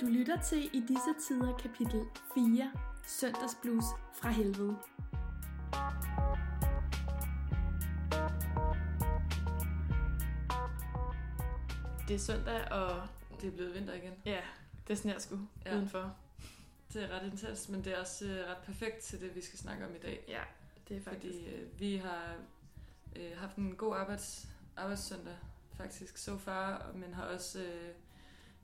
Du lytter til i disse tider kapitel 4, Søndagsblues fra helvede. Det er søndag, og Det er blevet vinter igen. ja, det sner sgu Ja. ja. udenfor. Det er ret intens, men det er også øh, ret perfekt til det, vi skal snakke om i dag. Ja, det er faktisk... Fordi øh, vi har øh, haft en god arbejds, arbejdssøndag, faktisk, so far, men har også øh,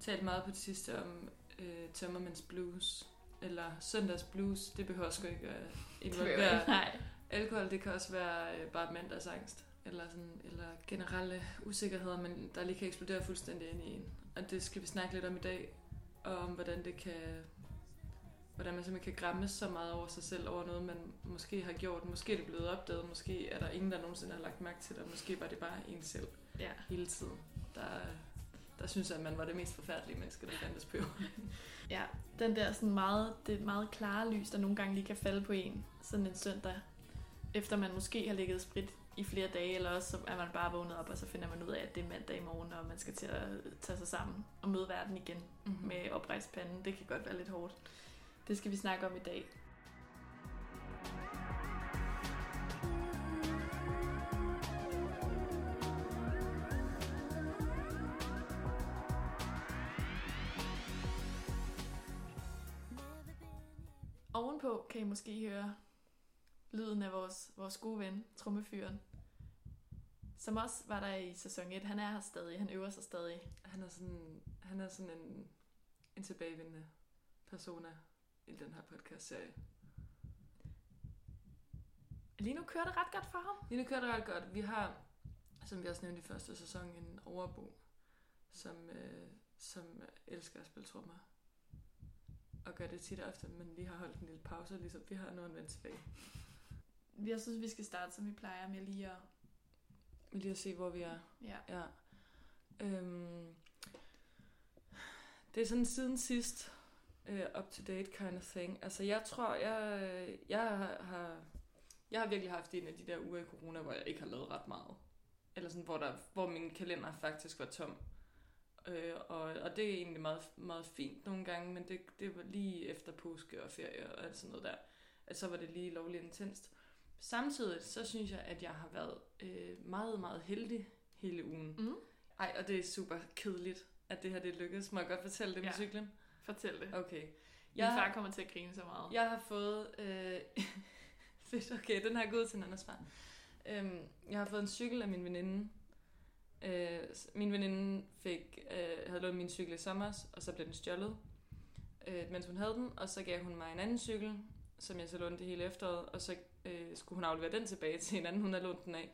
talt meget på det sidste om øh, Tømmermænds Blues, eller Søndags Blues. Det behøver sgu ikke at involvere Nej. alkohol. Det kan også være øh, bare mandagsangst, eller, sådan, eller generelle usikkerheder, men der lige kan eksplodere fuldstændig ind i en. Og det skal vi snakke lidt om i dag, og om hvordan det kan hvordan man simpelthen kan græmme så meget over sig selv, over noget, man måske har gjort. Måske er det blevet opdaget, måske er der ingen, der nogensinde har lagt mærke til det, og måske var det bare en selv Ja. hele tiden, der, der synes, at man var det mest forfærdelige menneske, der fandtes på jorden. ja, den der sådan meget, det meget klare lys, der nogle gange lige kan falde på en, sådan en søndag, efter man måske har ligget sprit i flere dage, eller også så er man bare vågnet op, og så finder man ud af, at det er mandag i morgen, og man skal til at tage sig sammen og møde verden igen Mm-hmm. med oprejst panden. Det kan godt være lidt hårdt. Det skal vi snakke om i dag. Kan I måske høre lyden af vores, vores gode ven, trommefyren, som også var der i sæson 1. Han er her stadig, han øver sig stadig. Han er sådan, han er sådan en, en tilbagevendende persona i den her podcast-serie. Lige nu kører det ret godt for ham. Lige nu kører det ret godt. Vi har, som vi også nævnte i første sæson, en overbo, som, øh, som elsker at spille trommer. Og gør det tit og ofte, men lige har holdt en lille pause, ligesom vi har noget at vende tilbage. Jeg synes, vi skal starte, som vi plejer med lige at... Lige at se, hvor vi er. Ja. Ja. Øhm, det er sådan siden sidst uh, up-to-date kind of thing. Altså jeg tror, jeg, jeg har, jeg har virkelig haft en af de der uger i corona, hvor jeg ikke har lavet ret meget. Eller sådan, hvor, der, hvor min kalender faktisk var tom. Øh, og, og det er egentlig meget, meget fint nogle gange, men det, det var lige efter påske og ferie og alt sådan noget der. At så var det lige lovligt intenst. Samtidig så synes jeg, at jeg har været øh, meget, meget heldig hele ugen. Mm. Ej, og det er super kedeligt, at det her det lykkedes. Må jeg godt fortælle det med Ja. cyklen? Fortæl det. Okay. Min Jeg, far kommer til at grine så meget. jeg har fået... Øh, fedt, okay, den har gået til en anden far. Øhm, jeg har fået en cykel af min veninde. Øh, min veninde fik, øh, havde lånt min cykel i sommer, og så blev den stjålet, øh, mens hun havde den. Og så gav hun mig en anden cykel, som jeg så lånte hele efteråret, og så øh, skulle hun aflevere den tilbage til en anden, hun havde lånt den af.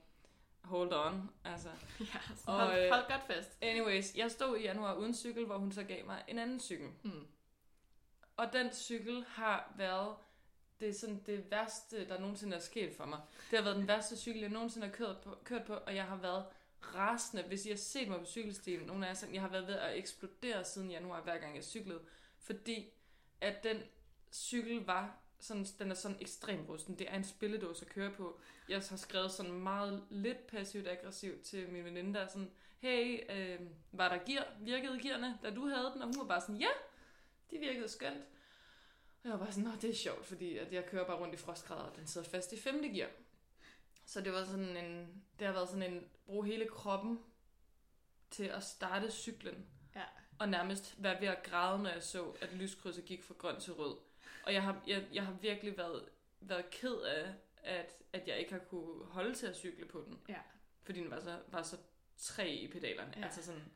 Hold on, altså. Ja, så Og, hold, øh, hold godt fast. Anyways, jeg stod i januar uden cykel, hvor hun så gav mig en anden cykel. Mm. Og den cykel har været det, er sådan det værste, der nogensinde er sket for mig. Det har været den værste cykel, jeg nogensinde har kørt på, kørt på og jeg har været rasende. Hvis I har set mig på cykelstien, nogle af jer, sådan, jeg har været ved at eksplodere siden januar, hver gang jeg cyklede. Fordi at den cykel var sådan, den er sådan ekstrem rusten. Det er en spilledåse at køre på. Jeg har skrevet sådan meget lidt passivt aggressivt til min veninde, der er sådan, hey, øh, var der gear? Virkede gearne, da du havde den? Og hun var bare sådan, ja, de virkede skønt. Og jeg var bare sådan, Nå, det er sjovt, fordi at jeg kører bare rundt i frostgrader, og den sidder fast i femte gear. Så det var sådan en, det har været sådan en, bruge hele kroppen til at starte cyklen, Ja. og nærmest være ved at græde, når jeg så, at lyskrydset gik fra grøn til rød. Og jeg har, jeg, jeg har virkelig været, været ked af, at, at jeg ikke har kunne holde til at cykle på den. Ja. Fordi den var så, var så træ i pedalerne. Ja. Altså sådan,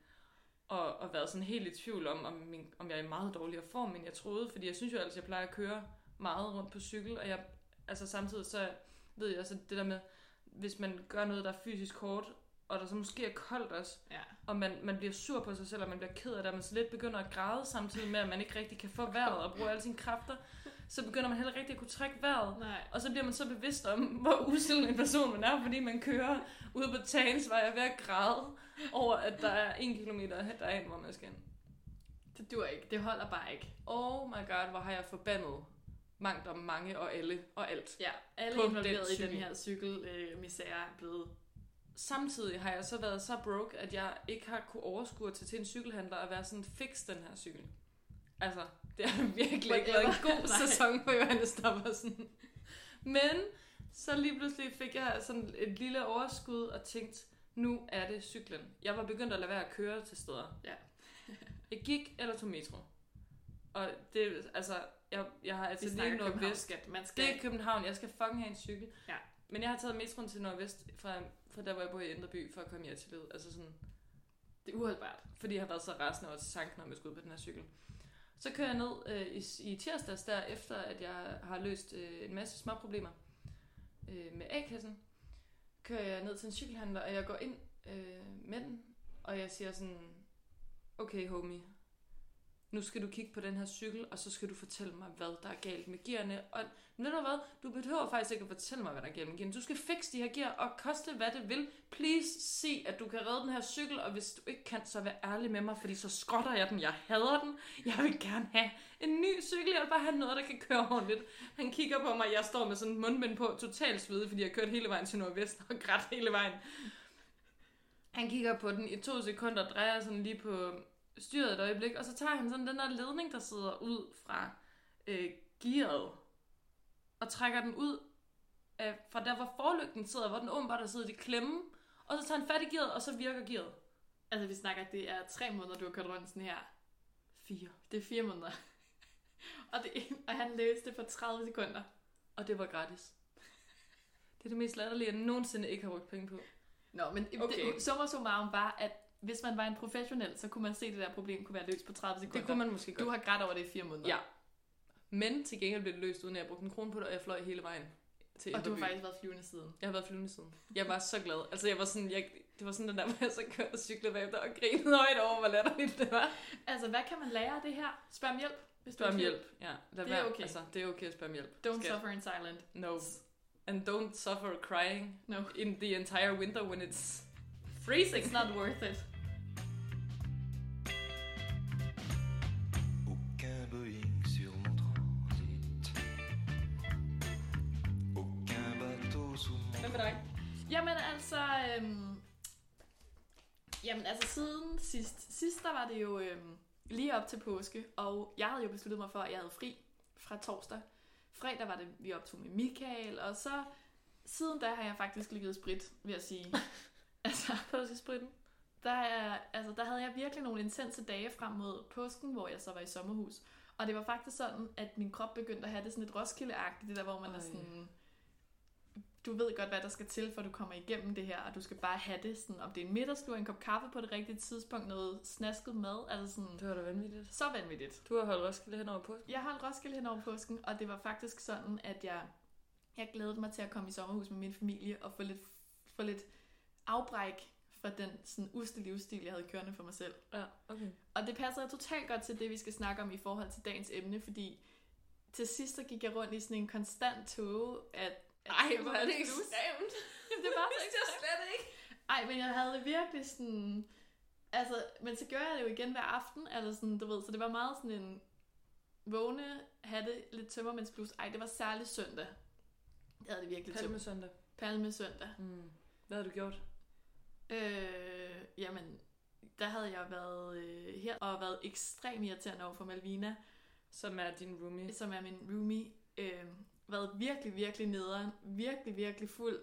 og, og været sådan helt i tvivl om, om, min, om jeg er i meget dårligere form, end jeg troede. Fordi jeg synes jo altså, jeg plejer at køre meget rundt på cykel. Og jeg, altså samtidig så ved jeg også, at det der med, hvis man gør noget, der er fysisk hårdt, og der så måske er koldt også, Ja. og man, man bliver sur på sig selv, og man bliver ked af det, og man så lidt begynder at græde samtidig med, at man ikke rigtig kan få vejret og bruge alle sine kræfter, så begynder man heller ikke rigtig at kunne trække vejret. Nej. Og så bliver man så bevidst om, hvor usel en person man er, fordi man kører ude på Tagensvej og er ved at græde over, at der er en kilometer derhen, hvor man skal ind. Det dur ikke. Det holder bare ikke. Oh my god, hvor har jeg forbandet mangt om mange og alle og alt. Ja, alle involveret den i den her cykelmisære er blevet samtidig har jeg så været så broke, at jeg ikke har kunne overskue at tage til en cykelhandler og være sådan, fix den her cykel. Altså, det har virkelig ikke været en god sæson for Johannes Stoppersen. Men så lige pludselig fik jeg sådan et lille overskud og tænkte, nu er det cyklen. Jeg var begyndt at lade være at køre til steder. Ja. jeg gik eller tog metro. Og det, altså, jeg, jeg har altså lige Nordvest. Man skal... Det er København. Jeg skal fucking have en cykel. Ja. Men jeg har taget metroen til Nordvest fra, fra der, hvor jeg bor i Indreby, for at komme i atelieret. Altså sådan, det er uholdbart. fordi jeg har været så rasende over til tanken om, jeg skulle ud på den her cykel. Så kører jeg ned øh, i, i tirsdags der, efter at jeg har løst øh, en masse små problemer øh, med A-kassen. Kører jeg ned til en cykelhandler, og jeg går ind øh, med den, og jeg siger sådan, okay homie, nu skal du kigge på den her cykel, og så skal du fortælle mig, hvad der er galt med gearne. Og ved du hvad, du behøver faktisk ikke at fortælle mig, hvad der er galt med gearne. Du skal fikse de her gear, og koste hvad det vil. Please se, at du kan redde den her cykel, og hvis du ikke kan, så vær ærlig med mig, fordi så skrotter jeg den. Jeg hader den. Jeg vil gerne have en ny cykel. Jeg vil bare have noget, der kan køre ordentligt. Han kigger på mig, jeg står med sådan en mundbind på, totalt svedig, fordi jeg har kørt hele vejen til Nordvest og grædt hele vejen. Han kigger på den i to sekunder, drejer sådan lige på styret et øjeblik, og så tager han sådan den der ledning, der sidder ud fra øh, gearet, og trækker den ud af, fra der, hvor forlygten sidder, hvor den åbenbart har siddet i klemme, og så tager han fat i gearet, og så virker gearet. Altså, vi snakker, at det er tre måneder, du har kørt rundt sådan her. Fire. Det er fire måneder. og, det, og han løste det på 30 sekunder. Og det var gratis. Det er det mest latterlige, jeg nogensinde ikke har brugt penge på. Nå, men okay. det, summa summarum var, at hvis man var en professionel, så kunne man se, at det der problem kunne være løst på 30 sekunder. Det kunne man måske godt. Du har grædt over det i fire måneder. Ja. Men til gengæld blev det løst, uden at jeg brugte en krone på det, og jeg fløj hele vejen til Og du har faktisk været flyvende siden. Jeg har været flyvende siden. Jeg var så glad. Altså, jeg var sådan, jeg, det var sådan den der, hvor jeg så kørte og cyklede bagefter og grinede højt over, hvor latterligt det var. Altså, hvad kan man lære af det her? Spørg om hjælp. Hvis Spørg om hjælp. Ja, lad Det er okay. Altså, det er okay at spørge om hjælp. Don't Skal- suffer in silent. No. And don't suffer crying No. in the entire winter when it's freezing. It's not worth it. Aucun Boeing sur mon transit. Aucun bateau sous mon Hvad med dig? Jamen altså, øhm, jamen altså siden sidst, sidst der var det jo øhm, lige op til påske, og jeg havde jo besluttet mig for, at jeg havde fri fra torsdag. Fredag var det, vi optog med Michael, og så siden da har jeg faktisk ligget sprit, vil jeg sige. altså, Påskespritten. der, er, altså, der havde jeg virkelig nogle intense dage frem mod påsken, hvor jeg så var i sommerhus. Og det var faktisk sådan, at min krop begyndte at have det sådan lidt roskilde det der, hvor man Ej. er sådan... Du ved godt, hvad der skal til, for du kommer igennem det her, og du skal bare have det sådan, om det er en middagslur, en kop kaffe på det rigtige tidspunkt, noget snasket mad, altså sådan, Det var da vanvittigt. så vanvittigt. Du har holdt Roskilde hen over påsken. Jeg holdt Roskilde hen over påsken, og det var faktisk sådan, at jeg, jeg glædede mig til at komme i sommerhus med min familie og få lidt, få lidt afbræk fra den sådan usle livsstil, jeg havde kørende for mig selv. Ja, okay. Og det passer totalt godt til det, vi skal snakke om i forhold til dagens emne, fordi til sidst så gik jeg rundt i sådan en konstant tåge, at... Ej, hvor er det ekstremt. Jamen, det var så ekstremt. slet ikke. Ej, men jeg havde det virkelig sådan... Altså, men så gjorde jeg det jo igen hver aften, altså sådan, du ved, så det var meget sådan en vågne, have det lidt tømmermændsblus. Ej, det var særligt søndag. Jeg havde det virkelig tømmer. søndag. Palme søndag. Mm. Hvad har du gjort? Øh, jamen, der havde jeg været øh, her og været ekstremt irriterende over for Malvina, Som er din roomie. som er min roomie. Øh, været virkelig, virkelig nederen. Virkelig, virkelig fuld.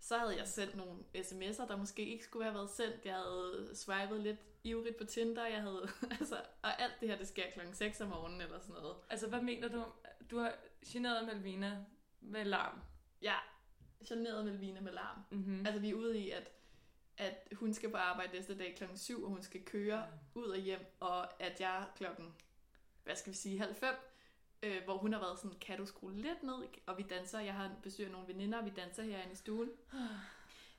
Så havde jeg sendt nogle sms'er, der måske ikke skulle have været sendt. Jeg havde swipet lidt ivrigt på Tinder. Jeg havde, altså, og alt det her, det sker klokken 6 om morgenen eller sådan noget. Altså, hvad mener du? Du har generet Malvina med larm. Ja, generet Malvina med larm. Mm-hmm. Altså, vi er ude i, at, at hun skal på arbejde næste dag klokken 7, og hun skal køre ud og hjem, og at jeg klokken, hvad skal vi sige, halv fem, øh, hvor hun har været sådan, kan du skrue lidt ned? Og vi danser, jeg har besøg af nogle veninder, og vi danser herinde i stuen.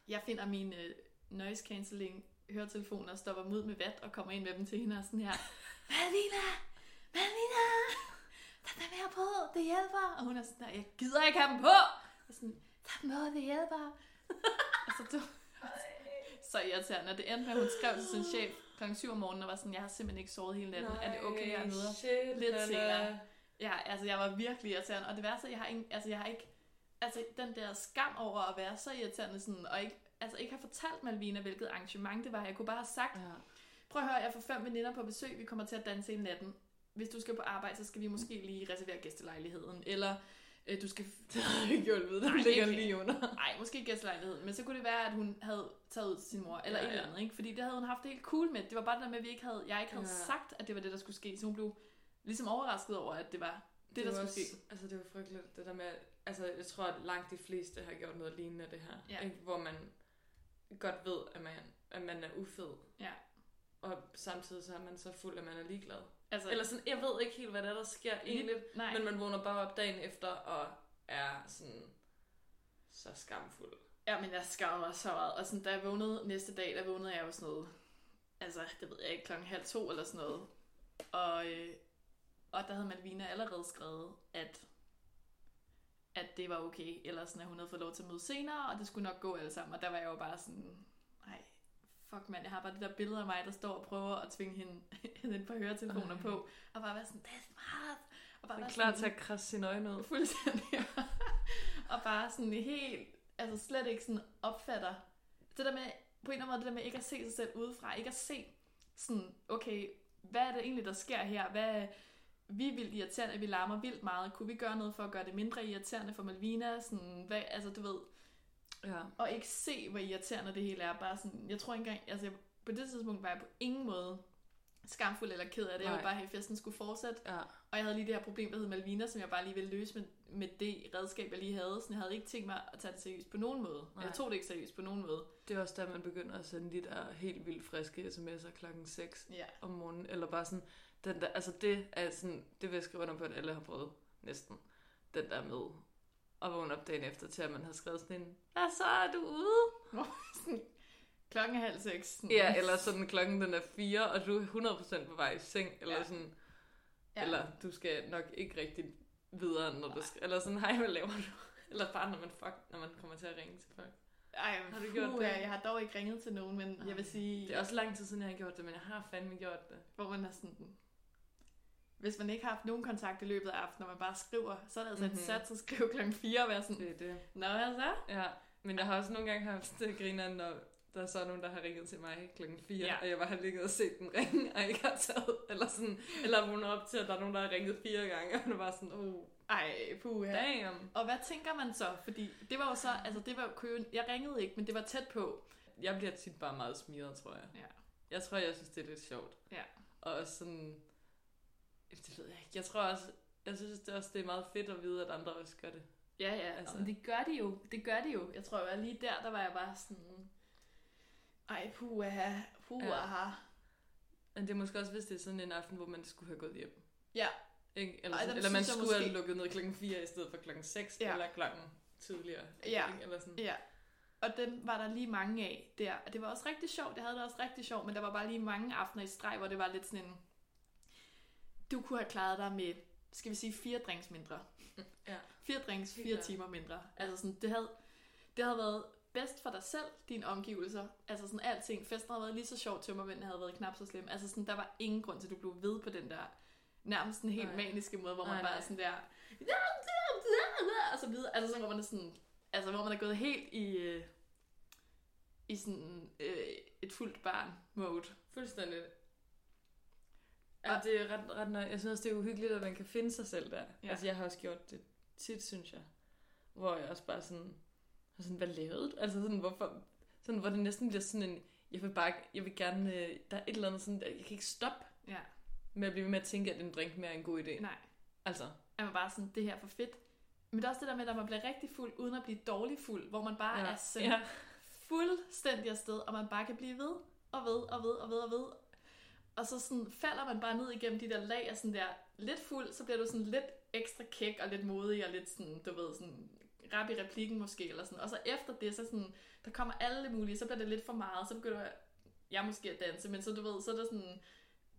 Jeg finder min øh, noise cancelling høretelefoner, stopper ud med vat og kommer ind med dem til hende og sådan her. Malvina! Malvina! Tag dem her på, det hjælper! Og hun er sådan der, jeg gider ikke have dem på! Og sådan, tag dem på, det hjælper! og så du, så irriterende. Og det endte med, at hun skrev til sin chef kl. 7 om morgenen og var sådan, jeg har simpelthen ikke sovet hele natten. er det okay, jeg møder? shit, lidt Nana. senere. Ja, altså jeg var virkelig irriterende. Og det værste, jeg har ikke, altså jeg har ikke, altså den der skam over at være så irriterende sådan, og ikke altså ikke have fortalt Malvina, hvilket arrangement det var. Jeg kunne bare have sagt, Ja. prøv at høre, jeg får fem veninder på besøg, vi kommer til at danse i natten. Hvis du skal på arbejde, så skal vi måske lige reservere gæstelejligheden. Eller øh, du skal... Det ikke hjulpet. Nej, Den ligger ikke. lige under. Nej, måske ikke gæstelejligheden, men så kunne det være, at hun havde taget ud til sin mor, eller Ja, et eller andet, ikke? Fordi det havde hun haft det helt cool med. Det var bare det der med, at vi ikke havde, jeg ikke havde Ja. sagt, at det var det, der skulle ske. Så hun blev ligesom overrasket over, at det var det, det der skulle også, ske. Altså, det var frygteligt, det der med, altså, jeg tror, at langt de fleste har gjort noget lignende det her. Ja. Ikke? Hvor man godt ved, at man, at man er ufed. Ja. Og samtidig så er man så fuld, at man er ligeglad. Altså, Eller sådan, jeg ved ikke helt, hvad der, er, der sker egentlig. nej. Men man vågner bare op dagen efter og er sådan så skamfuld. Ja, men jeg skammer mig så meget. Og sådan, da jeg vågnede næste dag, der vågnede jeg jo sådan noget, altså, det ved jeg ikke, klokken halv to eller sådan noget. Og, øh, og der havde Malvina allerede skrevet, at, at det var okay, eller sådan, at hun havde fået lov til at møde senere, og det skulle nok gå alle sammen. Og der var jeg jo bare sådan, fuck mand, jeg har bare det der billede af mig, der står og prøver at tvinge hende, hende et par høretelefoner Ej. på, og bare være sådan, det er smart. Og bare være klar sådan- til at krasse sine øjne ud. Fuldstændig. og bare sådan helt, altså slet ikke sådan opfatter. Det der med, på en eller anden måde, det der med ikke at se sig selv udefra, ikke at se sådan, okay, hvad er det egentlig, der sker her? Hvad, vi er vildt irriterende, vi larmer vildt meget. Kunne vi gøre noget for at gøre det mindre irriterende for Malvina? Sådan, hvad, altså du ved, Ja. og ikke se, hvor irriterende det hele er. Bare sådan, jeg tror ikke engang, altså jeg- på det tidspunkt var jeg på ingen måde skamfuld eller ked af det. Jeg Nej. ville bare have, at festen skulle fortsætte. Ja. Og jeg havde lige det her problem, der hed Malvina, som jeg bare lige ville løse med, med det redskab, jeg lige havde. Så jeg havde ikke tænkt mig at tage det seriøst på nogen måde. Nej. Jeg tog det ikke seriøst på nogen måde. Det er også der, man begynder at sende de der helt vildt friske sms'er klokken 6 Ja. om morgenen. Eller bare sådan, den der, altså det er sådan, det vil jeg skrive under på, at alle har prøvet næsten. Den der med at vågne op dagen efter til, at man har skrevet sådan en, hvad så er du ude? Klokken er halv seks. Sådan. Ja, eller sådan klokken den er fire, og du er 100% på vej i seng, eller Ja. sådan, Ja. eller du skal nok ikke rigtig videre, når du Nej. skal, eller sådan, hej, hvad laver du? Eller bare, når man, fuck, når man kommer til at ringe til folk. Ej, Har du puh, gjort det? Ja, jeg har dog ikke ringet til nogen, men jeg vil sige, Det er også lang tid siden, jeg har gjort det, men jeg har fandme gjort det. hvor man er sådan... Hvis man ikke har haft nogen kontakt i løbet af aftenen, og man bare skriver, så er det altså mm-hmm. Mhm. et sats at skrive klokken 4 og være sådan, Det er det. Nå, så? Ja, men jeg har også nogle gange haft det griner, når der er så nogen, der har ringet til mig klokken 4, Ja. og jeg bare har ligget og set den ringe, og ikke har taget, eller sådan, eller vågnet op til, at der er nogen, der har ringet fire gange, og det var sådan, oh, Ej, puh, ja. damn. Og hvad tænker man så? Fordi det var jo så, altså det var kunne jo- jeg ringede ikke, men det var tæt på. Jeg bliver tit bare meget smiret, tror jeg. Ja. Jeg tror, jeg synes, det er lidt sjovt. Ja. Og sådan, det ved jeg ikke, jeg tror også, jeg synes det også, det er meget fedt at vide, at andre også gør det. Ja, ja, Altså. men det gør de jo. Det gør de jo. Jeg tror, var lige der, der var jeg bare sådan... Ej, puha, puha. Ja. Men det er måske også, hvis det er sådan en aften, hvor man skulle have gået hjem. ja. Ikke? Eller, Ej, sådan, eller man skulle måske- have lukket ned klokken 4 i stedet for klokken 6, Ja. eller klokken tidligere. Ja. Ikke? Eller sådan. Ja. Og den var der lige mange af der. Og det var også rigtig sjovt. Jeg havde det også rigtig sjovt, men der var bare lige mange aftener i streg, hvor det var lidt sådan en... Du kunne have klaret dig med, skal vi sige, fire drinks mindre. Ja. Fire drinks, fire klart. timer mindre. Altså sådan, det havde, det havde været bedst for dig selv, dine omgivelser. Altså sådan alting. Festen havde været lige så sjov, tømmermændene havde været knap så slem. Altså sådan, der var ingen grund til, at du blev ved på den der nærmest en helt Nej. maniske måde, hvor man Nej, bare er sådan der, og så videre. Altså sådan, hvor man er sådan, altså hvor man er gået helt i, øh, i sådan øh, et fuldt barn mode. Fuldstændig. Ja, det er ret, ret nøj. Jeg synes også, det er uhyggeligt, at man kan finde sig selv der. Ja. Altså, jeg har også gjort det tit, synes jeg. Hvor jeg også bare sådan, er sådan hvad lavede du? Altså sådan, hvorfor? Sådan, hvor det næsten bliver sådan en, jeg vil bare, jeg vil gerne, øh, der er et eller andet sådan, jeg kan ikke stoppe Ja. med at blive ved med at tænke, at en drink mere er en god idé. Nej. Altså, er man bare sådan, det her er for fedt. Men det er også det der med, at man bliver rigtig fuld, uden at blive dårlig fuld, hvor man bare Ja. er sendt Ja. fuldstændig afsted, og man bare kan blive ved, og ved, og ved, og ved, og ved. Og så sådan falder man bare ned igennem de der lag, og sådan der lidt fuld, så bliver du sådan lidt ekstra kæk, og lidt modig, og lidt sådan, du ved, sådan rap i replikken måske, eller sådan. Og så efter det, så sådan, der kommer alle mulige, så bliver det lidt for meget, så begynder jeg, jeg måske at danse, men så du ved, så er det sådan,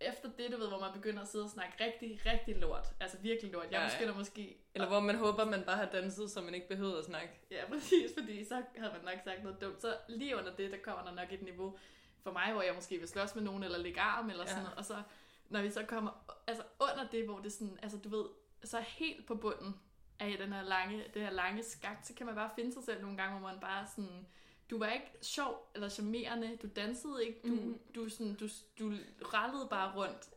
efter det, du ved, hvor man begynder at sidde og snakke rigtig, rigtig lort, altså virkelig lort. Jeg Ja, ja. begynder måske eller hvor man håber, man bare har danset, så man ikke behøver at snakke. Ja, præcis, fordi så havde man nok sagt noget dumt. Så lige under det, der kommer der nok et niveau for mig, hvor jeg måske vil slås med nogen, eller lægge arm, eller sådan Ja. noget. Og så, når vi så kommer altså under det, hvor det sådan, altså du ved, så helt på bunden af den her lange, det her lange skagt, så kan man bare finde sig selv nogle gange, hvor man bare sådan du var ikke sjov eller charmerende, du dansede ikke, du, mm. du, sådan, du, du rallede bare rundt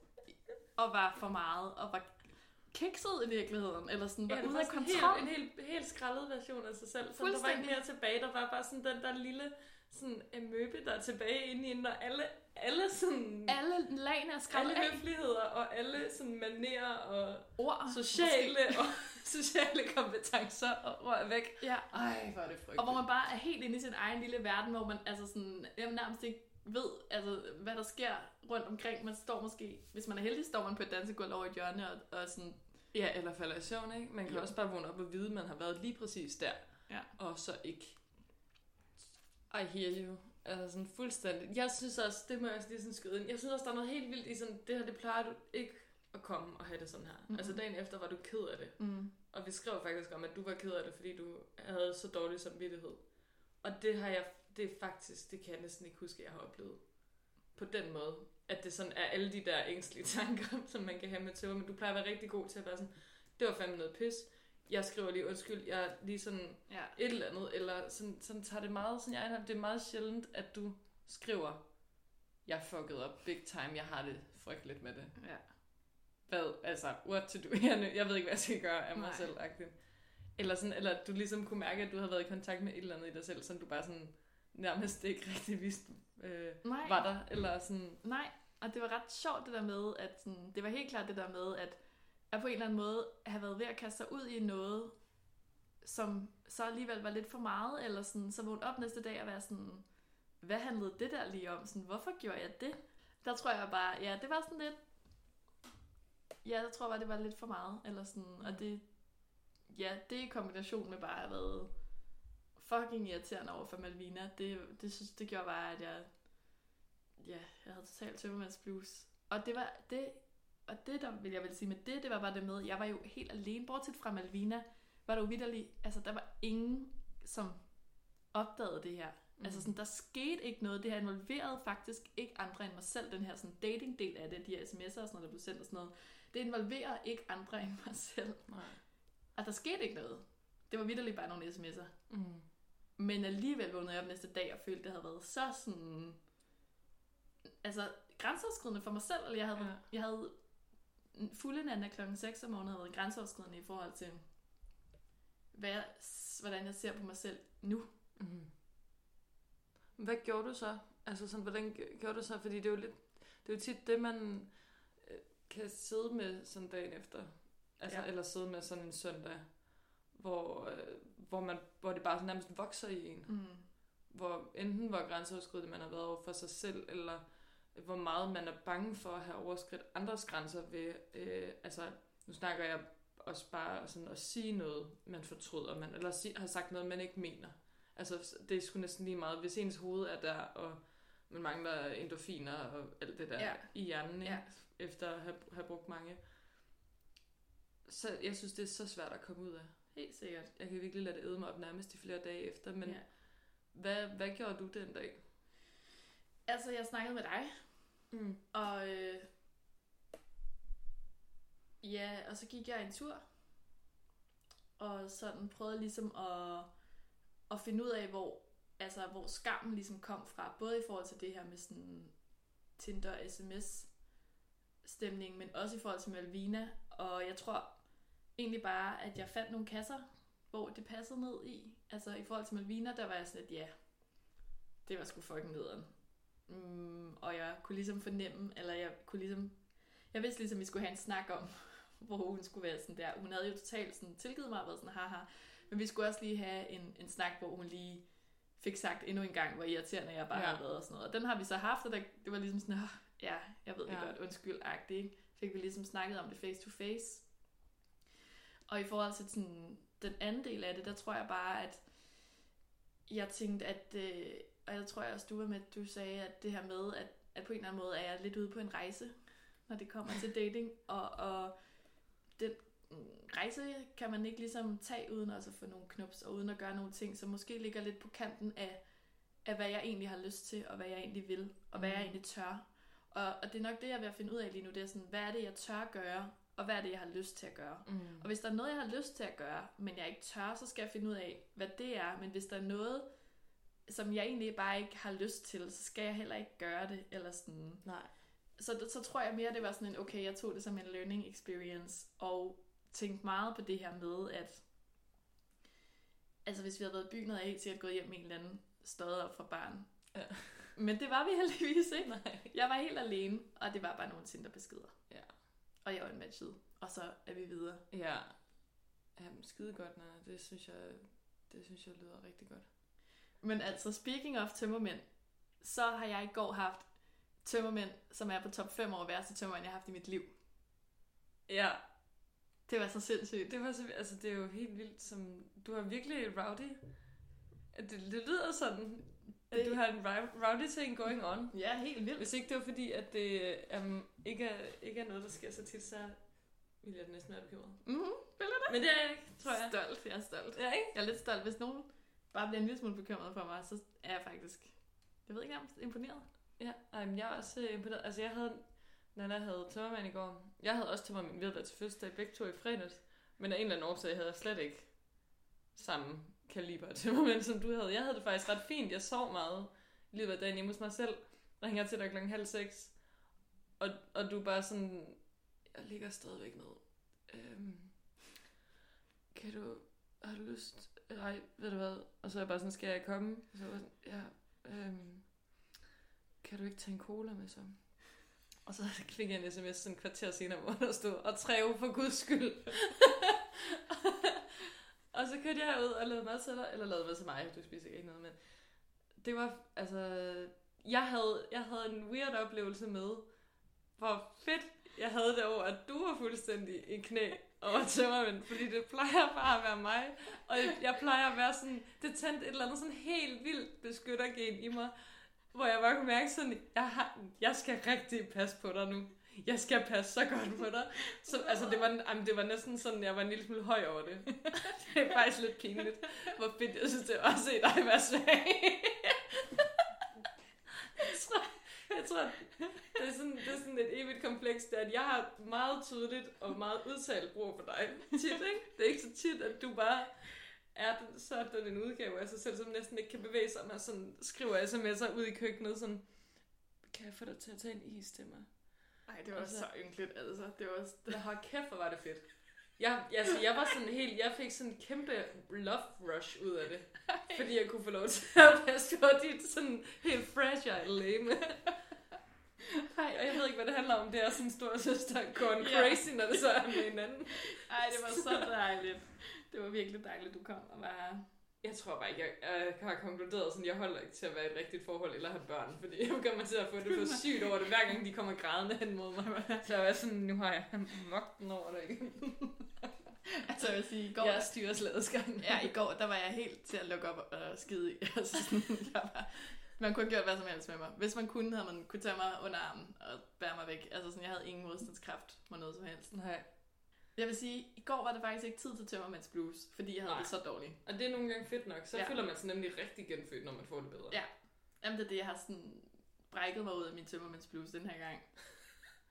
og var for meget, og var kikset i virkeligheden, eller sådan var Ja, ude af sådan kontrol. Helt, en helt, helt skrællet version af sig selv. Så der var ikke mere tilbage. Der var bare sådan den der lille sådan amøbe, der er tilbage inde i hende, og alle, alle sådan... Alle lagene er alle høfligheder og alle sådan manerer og ord. sociale og sociale kompetencer og ord er væk. måske. Ja. Ej, hvor er det frygteligt. Og hvor man bare er helt inde i sin egen lille verden, hvor man altså sådan, jamen, nærmest ikke ved, altså, hvad der sker rundt omkring. Man står måske, hvis man er heldig, står man på et dansegulv over et hjørne og, og sådan, Ja, eller falder i søvn, ikke? Man kan Jo. også bare vågne op og vide, at man har været lige præcis der. Ja. Og så ikke. I hear you. Altså sådan fuldstændig. Jeg synes også, det må jeg også lige sådan skyde ind. Jeg synes også, der er noget helt vildt i sådan, det her, det plejer du ikke at komme og have det sådan her. Mhm. Mm-hmm. Altså dagen efter var du ked af det. mm, Og vi skrev faktisk om, at du var ked af det, fordi du havde så dårlig samvittighed. Og det har jeg, det er faktisk, det kan jeg næsten ikke huske, at jeg har oplevet. På den måde. At det sådan er alle de der ængstlige tanker, som man kan have med tøver. Men du plejer at være rigtig god til at være sådan, det var fandme noget pis. Jeg skriver lige undskyld, jeg er lige sådan ja. et eller andet, eller sådan, sådan tager det meget, sådan jeg det er meget sjældent, at du skriver, jeg fucked op big time, jeg har det frygteligt med det. ja. Hvad, altså, what to do? Jeg, jeg ved ikke, hvad jeg skal gøre af mig Nej. selv, agtigt. Eller sådan, eller at du ligesom kunne mærke, at du havde været i kontakt med et eller andet i dig selv, som du bare sådan nærmest ikke rigtig vidste, øh, Nej. var der, eller sådan, Nej, og det var ret sjovt det der med, at sådan, det var helt klart det der med, at jeg på en eller anden måde have været ved at kaste sig ud i noget, som så alligevel var lidt for meget, eller sådan, så vågne op næste dag og være sådan, hvad handlede det der lige om? Sådan, hvorfor gjorde jeg det? Der tror jeg bare, ja, det var sådan lidt, ja, jeg tror bare, det var lidt for meget, eller sådan, og det, ja, det i kombination med bare at have været fucking irriterende over for Malvina, det, det, synes, det gjorde bare, at jeg ja, jeg havde totalt tømmermands blues. Og det var det, og det der vil jeg vel sige med det, det var bare det med, jeg var jo helt alene, bortset fra Malvina, var der jo altså der var ingen, som opdagede det her. Mm. Altså sådan, der skete ikke noget, det her involverede faktisk ikke andre end mig selv, den her sådan dating-del af det, de her sms'er og sådan noget, der blev sendt og sådan noget. Det involverer ikke andre end mig selv. nej. Og der skete ikke noget. Det var vidderligt bare nogle sms'er. Mm. Men alligevel vågnede jeg op næste dag og følte, det havde været så sådan... Altså, grænseoverskridende for mig selv. Eller jeg havde, ja. jeg havde fulde nat klokken 6 om morgenen havde været grænseoverskridende i forhold til, hvad jeg, hvordan jeg ser på mig selv nu. Mm. Hvad gjorde du så? Altså sådan, hvordan gj- gjorde du så? Fordi det er jo lidt, det er jo tit det, man øh, kan sidde med sådan dagen efter. Altså, ja. Eller sidde med sådan en søndag, hvor, øh, hvor, man, hvor det bare nærmest vokser i en. Mm. Hvor enten hvor grænseoverskridende man har været over for sig selv, eller hvor meget man er bange for at have overskridt andres grænser ved, øh, altså nu snakker jeg også bare sådan at sige noget, man fortryder, man, eller sige, har sagt noget, man ikke mener. Altså det er sgu næsten lige meget, hvis ens hoved er der, og man mangler endorfiner og alt det der Ja. i hjernen, ikke? Ja. efter at have, have brugt mange. Så jeg synes, det er så svært at komme ud af. Helt sikkert. Jeg kan virkelig lade det æde mig op nærmest i flere dage efter, men ja. hvad, hvad gjorde du den dag? Altså, jeg snakkede med dig, Mm. og øh, ja, og så gik jeg en tur, og sådan prøvede ligesom at, at finde ud af, hvor, altså, hvor skammen ligesom kom fra, både i forhold til det her med sådan Tinder og sms stemning, men også i forhold til Malvina, og jeg tror egentlig bare, at jeg fandt nogle kasser, hvor det passede ned i. Altså i forhold til Malvina, der var jeg sådan lidt, ja, det var sgu fucking nederen. Mm, og jeg kunne ligesom fornemme, eller jeg kunne ligesom, jeg vidste ligesom, vi skulle have en snak om, hvor hun skulle være sådan der. Hun havde jo totalt sådan tilgivet mig og været sådan, haha. Men vi skulle også lige have en, en snak, hvor hun lige fik sagt endnu en gang, hvor irriterende jeg bare Ja. havde været og sådan noget. Og den har vi så haft, og der, det var ligesom sådan, "Åh, ja, jeg ved det Ja. godt, undskyld, agtigt, ikke? Fik vi ligesom snakket om det face to face. Og i forhold til sådan, den anden del af det, der tror jeg bare, at jeg tænkte, at, øh, og jeg tror jeg også, du var med, at du sagde, at det her med, at, at på en eller anden måde er jeg lidt ude på en rejse, når det kommer til dating, og, og den rejse kan man ikke ligesom tage uden også at få nogle knups, og uden at gøre nogle ting, som måske ligger lidt på kanten af, af hvad jeg egentlig har lyst til, og hvad jeg egentlig vil, og hvad jeg Mm. egentlig tør. Og, og det er nok det, jeg er ved at finde ud af lige nu, det er sådan, hvad er det, jeg tør gøre, og hvad er det, jeg har lyst til at gøre. Mm. Og hvis der er noget, jeg har lyst til at gøre, men jeg ikke tør, så skal jeg finde ud af, hvad det er. Men hvis der er noget, som jeg egentlig bare ikke har lyst til, så skal jeg heller ikke gøre det, eller sådan. Nej. Så, så tror jeg mere, det var sådan en, okay, jeg tog det som en learning experience, og tænkte meget på det her med, at altså hvis vi havde været i byen, havde jeg helt sikkert gået hjem med en eller anden stået op fra barn. Ja. Men det var vi heldigvis ikke. Nej. Jeg var helt alene, og det var bare nogle Tinder-beskeder. Ja. Og jeg var matchet, og så er vi videre. Ja. Jamen, skide godt, nej. Det synes jeg, det synes jeg lyder rigtig godt. Men altså, speaking of tømmermænd, så har jeg i går haft tømmermænd, som er på top 5 over værste tømmermænd, jeg har haft i mit liv. Ja, Det var så sindssygt. det var så, altså det er jo helt vildt, som, du har virkelig rowdy. Det, det lyder sådan, at Det- du har en rou- rowdy ting going on. Ja, helt vildt. Hvis ikke det var fordi, at det um, ikke, er, ikke er noget, der sker så tit, så ville jeg næsten være bekymret. Mm-hmm. Men det er jeg ikke, tror jeg. Stolt, jeg er stolt. Ja, ikke? Jeg er lidt stolt. Hvis nogen bare bliver en lille smule bekymret for mig, så er jeg faktisk, jeg ved ikke om imponeret. Ja, ej, men jeg er også øh, imponeret. Altså, jeg havde, Nana havde tømmermand i går. Jeg havde også tømmermand. Vi havde været til fødselsdag begge to i fredags. Men af en eller anden årsag havde jeg slet ikke samme kaliber af tømmermænd, som du havde. Jeg havde det faktisk ret fint. Jeg sov meget i løbet af dagen hjemme hos mig selv. Ringer til dig klokken halv seks. Og, og du er bare sådan, jeg ligger stadigvæk ned. Øhm, kan du, har du lyst? Nej, ved du hvad? Og så er jeg bare sådan, skal jeg komme? Og så var jeg sådan, ja, øhm, kan du ikke tage en cola med så? Og så fik jeg en sms sådan en kvarter senere, hvor der stod, og træve for guds skyld. og så kørte jeg ud og lavede mad til dig, eller lavede mad til mig, du spiser ikke noget, men det var, altså, jeg havde, jeg havde en weird oplevelse med, hvor fedt jeg havde det over, at du var fuldstændig i knæ over tømmermænd, fordi det plejer bare at være mig, og jeg plejer at være sådan, det tændte et eller andet sådan helt vildt beskyttergen i mig, hvor jeg bare kunne mærke sådan, jeg, har, jeg skal rigtig passe på dig nu. Jeg skal passe så godt på dig. Så, altså, det var, jamen, det var næsten sådan, jeg var en lille smule høj over det. det er faktisk lidt pinligt, hvor fedt jeg synes, det var at se dig være svag. jeg tror det, er sådan, det er sådan et evigt kompleks, det er, at jeg har meget tydeligt og meget udtalt brug for dig. Tit, ikke? Det er ikke så tit, at du bare er den, sådan en udgave af sig selv, som næsten ikke kan bevæge sig, og sådan skriver sms'er ud i køkkenet, sådan, kan jeg få dig til at tage en is til mig? Nej, det var Altså- så ynkeligt, altså. Det var Men hold kæft, hvor var det fedt. Jeg, altså, jeg var sådan helt, jeg fik sådan en kæmpe love rush ud af det. Fordi jeg kunne få lov til at passe på dit sådan helt fragile lame. Ej, Og jeg ved ikke, hvad det handler om. Det er sådan en stor søster gone Ja. crazy, når det så er med hinanden. Ej, det var så dejligt. Det var virkelig dejligt, du kom og var... Jeg tror bare ikke, jeg, jeg har konkluderet sådan, jeg holder ikke til at være i et rigtigt forhold eller have børn, fordi jeg kommer til at få det for sygt over det, hver gang de kommer grædende hen mod mig. Så jeg er sådan, nu har jeg magten over det igen. Altså, jeg vil sige, i går... Jeg styrer slædeskanden. Ja, i går, der var jeg helt til at lukke op og skide i. Altså, sådan, jeg var, man kunne have gjort hvad som helst med mig. Hvis man kunne, havde man kunne tage mig under armen og bære mig væk. Altså, sådan, jeg havde ingen modstandskraft på noget som helst. Nej. Jeg vil sige, i går var det faktisk ikke tid til tømmermænds blues, fordi jeg havde Nej. det så dårligt. Og det er nogle gange fedt nok. Så Ja. føler man sig nemlig rigtig genfødt, når man får det bedre. Ja. Jamen, det er det, jeg har sådan brækket mig ud af min tømmermænds blues den her gang.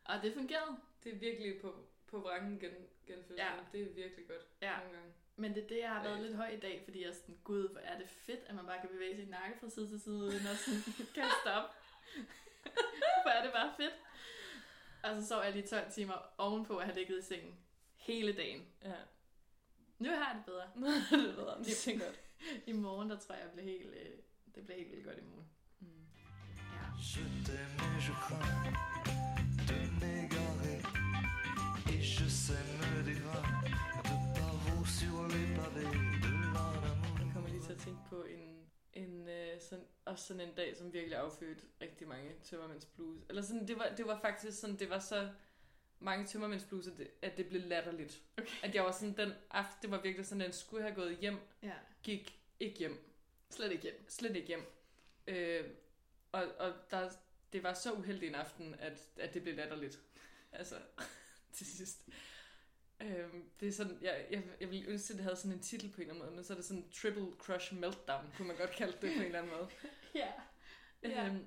Og det fungerede. Det er virkelig på, på vrangen gen, genfødsel. Ja. Det er virkelig godt Ja. nogle gange. Men det er det, jeg har været Ja. lidt høj i dag, fordi jeg er sådan, gud, hvor er det fedt, at man bare kan bevæge sin nakke fra side til side, uden at sådan, kan stoppe. hvor er det bare fedt. Og så sov jeg lige 12 timer ovenpå at have ligget i sengen hele dagen. Ja. Nu har jeg det bedre. det er bedre. Det er godt. I morgen, der tror jeg, jeg bliver helt, øh, det bliver helt vildt godt i morgen. Mm. Ja. Je t'aime et je crains de m'égarer Et je sais me dégrade Jeg kommer lige til at tænke på en, en øh, sådan, også sådan en dag, som virkelig affødte rigtig mange tømmermænds blues. Eller sådan, det var, det var faktisk sådan, det var så mange tømmermænds blues, at det, at det blev latterligt. Okay. At jeg var sådan, den aften, det var virkelig sådan, at den skulle have gået hjem, ja. gik ikke hjem. Slet ikke hjem. Slet ikke hjem. Øh, og og der, det var så uheldig en aften, at, at det blev latterligt. Altså, til sidst. Øhm, det er sådan, jeg, jeg, jeg ville ønske, at det havde sådan en titel på en eller anden måde, men så er det sådan Triple Crush Meltdown, kunne man godt kalde det på en eller anden måde. Ja. Ja. Øhm,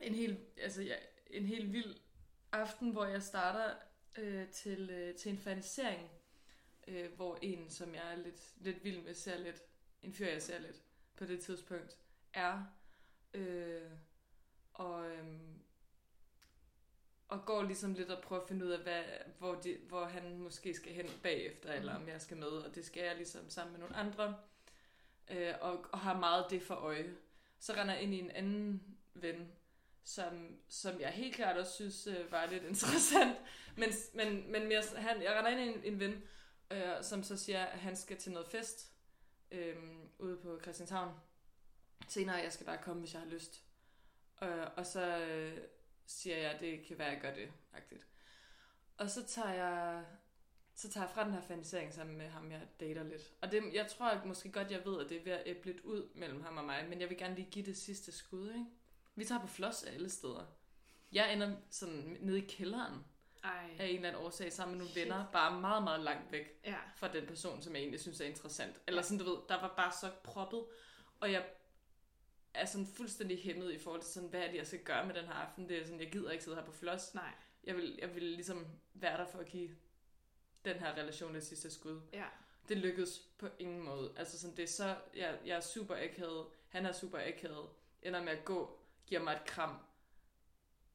en helt, altså, ja, en helt vild aften, hvor jeg starter øh, til, øh, til en fanisering, øh, hvor en, som jeg er lidt, lidt vild med, ser lidt, en fyr, jeg ser lidt på det tidspunkt, er. Øh, og, øhm, og går ligesom lidt og prøver at finde ud af, hvad, hvor, de, hvor han måske skal hen bagefter, mm. eller om jeg skal med, og det skal jeg ligesom sammen med nogle andre, øh, og, og har meget det for øje. Så render jeg ind i en anden ven, som, som jeg helt klart også synes øh, var lidt interessant, men, men, men mere, han, jeg render ind i en, en ven, øh, som så siger, at han skal til noget fest øh, ude på Christianshavn senere, jeg skal bare komme, hvis jeg har lyst. Øh, og så øh, siger jeg, det kan være, jeg gør det, agtigt. Og så tager jeg, så tager jeg fra den her fantasering sammen med ham, jeg dater lidt. Og det, jeg tror at måske godt, jeg ved, at det er ved at æble lidt ud mellem ham og mig, men jeg vil gerne lige give det sidste skud, ikke? Vi tager på floss alle steder. Jeg ender sådan nede i kælderen Ej. af en eller anden årsag sammen med nogle Shit. venner, bare meget, meget langt væk Ja. fra den person, som jeg egentlig synes er interessant. Eller sådan, du ved, der var bare så proppet, og jeg er sådan fuldstændig hæmmet i forhold til sådan, hvad er det, jeg skal gøre med den her aften. Det er sådan, jeg gider ikke sidde her på floss. Nej. Jeg vil, jeg vil ligesom være der for at give den her relation det sidste skud. Ja. Det lykkedes på ingen måde. Altså sådan, det er så, jeg, jeg er super akavet, han er super akavet, ender med at gå, giver mig et kram,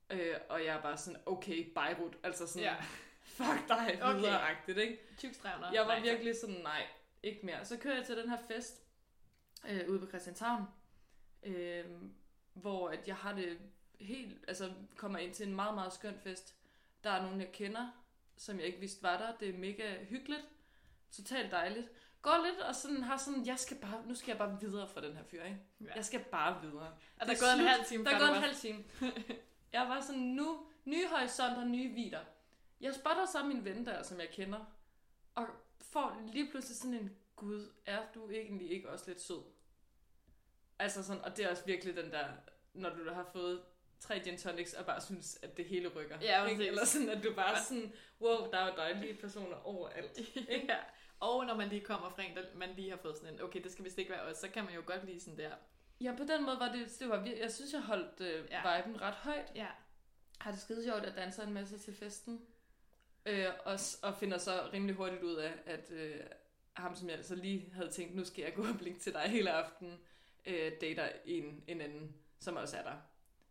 øh, og jeg er bare sådan, okay, Beirut, altså sådan, Ja. fuck dig, Okay. videre-agtigt, ikke? Tykstrævner. Jeg var Nej, virkelig sådan, nej, ikke mere. Så kører jeg til den her fest øh, ude på Christianshavn, øh, hvor at jeg har det helt, altså kommer ind til en meget, meget skøn fest. Der er nogen, jeg kender, som jeg ikke vidste var der. Det er mega hyggeligt. Totalt dejligt. Går lidt og sådan har sådan, jeg skal bare, nu skal jeg bare videre fra den her fyr, ikke? Ja. Jeg skal bare videre. Er der Det gået en halv time, Der er gået en halv time. Jeg var sådan, nu, nye horisonter, nye vider. Jeg spotter så min ven der, som jeg kender, og får lige pludselig sådan en, gud, er du egentlig ikke også lidt sød? Altså sådan, og det er også virkelig den der, når du har fået tre gin tonics, og bare synes, at det hele rykker. Ja, ikke? Eller sådan, at du bare sådan, wow, der er jo dejlige personer overalt. Ikke? ja. Og når man lige kommer fra en, der man lige har fået sådan en, okay, det skal vist ikke være os, så kan man jo godt lige sådan der. Ja, på den måde var det, det var, jeg synes, jeg holdt øh, Ja. viben ret højt. Ja. har det skide sjovt at danse en masse til festen. Øh, og, og finder så rimelig hurtigt ud af, at øh, ham, som jeg altså lige havde tænkt, nu skal jeg gå og blinke til dig hele aften, øh, dater en, en anden, som også er der.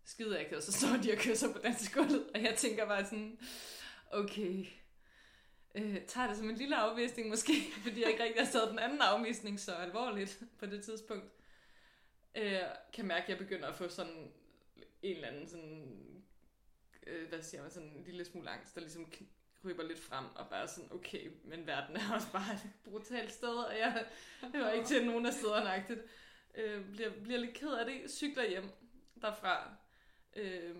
Skide ikke, og så står de og kysser på dansegulvet, og jeg tænker bare sådan, okay, øh, tager det som en lille afvisning måske, fordi jeg ikke rigtig har taget den anden afvisning så alvorligt på det tidspunkt. Øh, kan mærke, at jeg begynder at få sådan en eller anden sådan øh, hvad siger man, sådan en lille smule angst, der ligesom kryber lidt frem, og bare sådan, okay, men verden er også bare et brutalt sted, og jeg hører ikke til nogen af stederne, agtigt. Øh, bliver, bliver lidt ked af det, cykler hjem derfra, øh,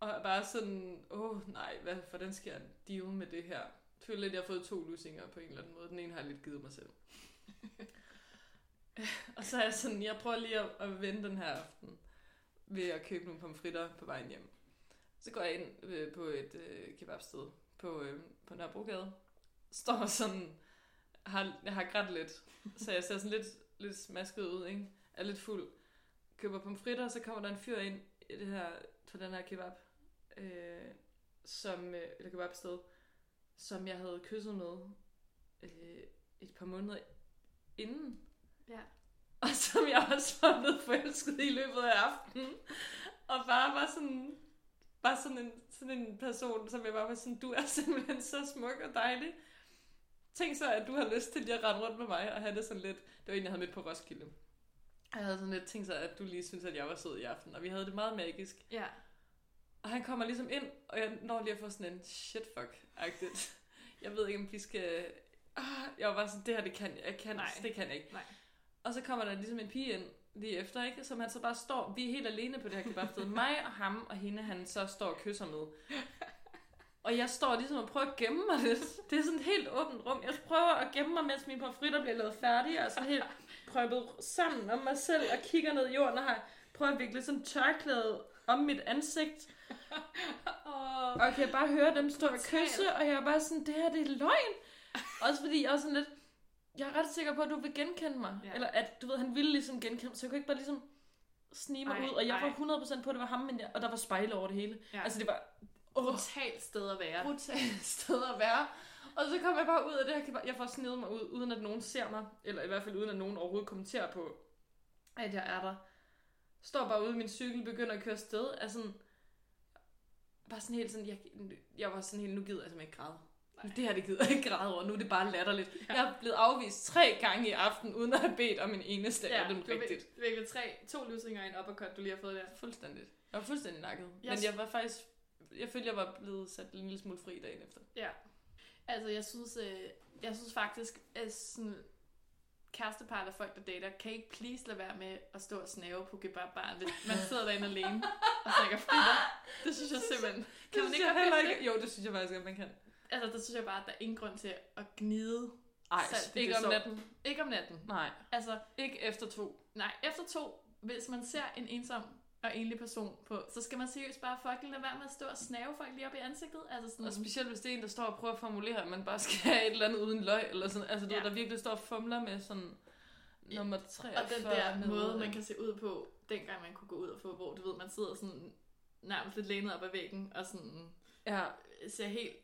og er bare sådan, åh oh, nej, hvad, hvordan skal jeg deal med det her? Jeg føler lidt, at jeg har fået to lusinger på en eller anden måde. Den ene har jeg lidt givet mig selv. og så er jeg sådan, jeg prøver lige at, at vende den her aften ved at købe nogle pomfritter på vejen hjem. Så går jeg ind øh, på et øh, kebabsted på, øh, på Nørrebrogade. Står sådan, har, jeg har grædt lidt, så jeg ser sådan lidt, lidt smasket ud, ikke? Er lidt fuld. Køber pomfritter, og så kommer der en fyr ind i det her, på den her kebab, øh, som, øh, eller kebabsted, som jeg havde kysset med øh, et par måneder inden. Ja. Og som jeg også var blevet forelsket i løbet af aftenen. Og bare var sådan, bare sådan en, sådan en person, som jeg bare var sådan, du er simpelthen så smuk og dejlig. Tænk så, at du har lyst til lige at rende rundt med mig og have det sådan lidt, det var en, jeg havde mødt på Roskilde. Jeg havde sådan lidt tænkt sig, at du lige synes, at jeg var sød i aften, og vi havde det meget magisk. Ja. Og han kommer ligesom ind, og jeg når lige at få sådan en shit fuck-agtigt. Jeg ved ikke, om vi skal... Ah, jeg var bare sådan, det her, det kan jeg, jeg kan, Nej. det kan jeg ikke. Nej. Og så kommer der ligesom en pige ind lige efter, ikke? Som han så bare står, vi er helt alene på det her kebabsted. Mig og ham og hende, han så står og kysser med. Og jeg står ligesom og prøver at gemme mig lidt. Det er sådan et helt åbent rum. Jeg prøver at gemme mig, mens mine pomfritter bliver lavet færdige, og sådan helt prøvet sammen om mig selv, og kigger ned i jorden, og har prøvet at vikle sådan tørklæde om mit ansigt. Oh. Og jeg kan bare høre dem stå og kysse, og jeg er bare sådan, det her det er løgn. Også fordi jeg er sådan lidt, jeg er ret sikker på, at du vil genkende mig. Ja. Eller at, du ved, han ville ligesom genkende mig, så jeg kunne ikke bare ligesom snige mig Ej, ud. Og jeg ej. var 100% på, at det var ham, men jeg, og der var spejle over det hele. Ja. Altså det var Brutalt sted at være. brutalt sted at være. Og så kommer jeg bare ud af det her, jeg får snedet mig ud, uden at nogen ser mig, eller i hvert fald uden at nogen overhovedet kommenterer på, at jeg er der. Står bare ude i min cykel, begynder at køre afsted. Er sådan, bare sådan helt sådan, jeg, jeg var sådan helt, nu gider jeg simpelthen ikke græde. Nej. Det her, det gider jeg ikke græde over. Nu er det bare latterligt. Ja. Jeg er blevet afvist tre gange i aften, uden at have bedt om en eneste Ja, af dem du rigtigt. vir- virkelig tre, to lusinger og en uppercut, du lige har fået der. Fuldstændigt. Jeg var fuldstændig nakket. Jeg Men jeg var faktisk... Jeg følte, jeg var blevet sat en lille smule fri dagen efter. Ja. Altså, jeg synes, øh, jeg synes faktisk, at sådan kærestepar eller folk, der dater, kan I ikke please lade være med at stå og snave på kebabaren, hvis man sidder derinde alene og snakker fritter. Det synes jeg simpelthen. Kan man ikke jeg heller ikke? Jo, det synes jeg faktisk, at man kan. Altså, der synes jeg bare, at der er ingen grund til at gnide. Ej, Salt ikke om natten. Ikke om natten. Nej, Altså, ikke efter to. nej, efter to, hvis man ser en ensom og enlig person på, så skal man seriøst bare fucking lade være med at stå og snave folk lige op i ansigtet. Altså sådan, Og specielt hvis det er en, der står og prøver at formulere, at man bare skal have et eller andet uden løg, eller sådan. Altså, du Ja. ved, der virkelig står og fumler med sådan nummer 43. Og den der med- måde, man kan se ud på, dengang man kunne gå ud og få, hvor du ved, man sidder sådan nærmest lidt lænet op ad væggen, og sådan Ja, ser helt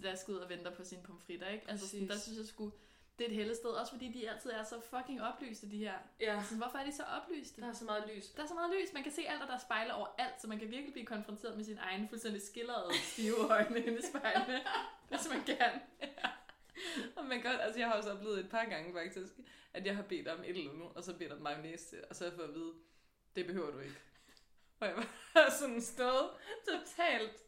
slasket ud og venter på sine pomfritter, ikke? Altså sådan, der synes jeg sgu, det er et hellested, også fordi de altid er så fucking oplyste, de her. ja. Altså, hvorfor er de så oplyste? Der er så meget lys. Der er så meget lys, man kan se alt, og der er spejle over alt, så man kan virkelig blive konfronteret med sine egne fuldstændig skillerede, stive øjne inde i spejlene, hvis man kan. Og man kan, altså jeg har også oplevet et par gange faktisk, at jeg har bedt om et eller andet, og så bedt om mayonnaise til, og så har jeg fået at vide, det behøver du ikke. Og jeg var sådan stået totalt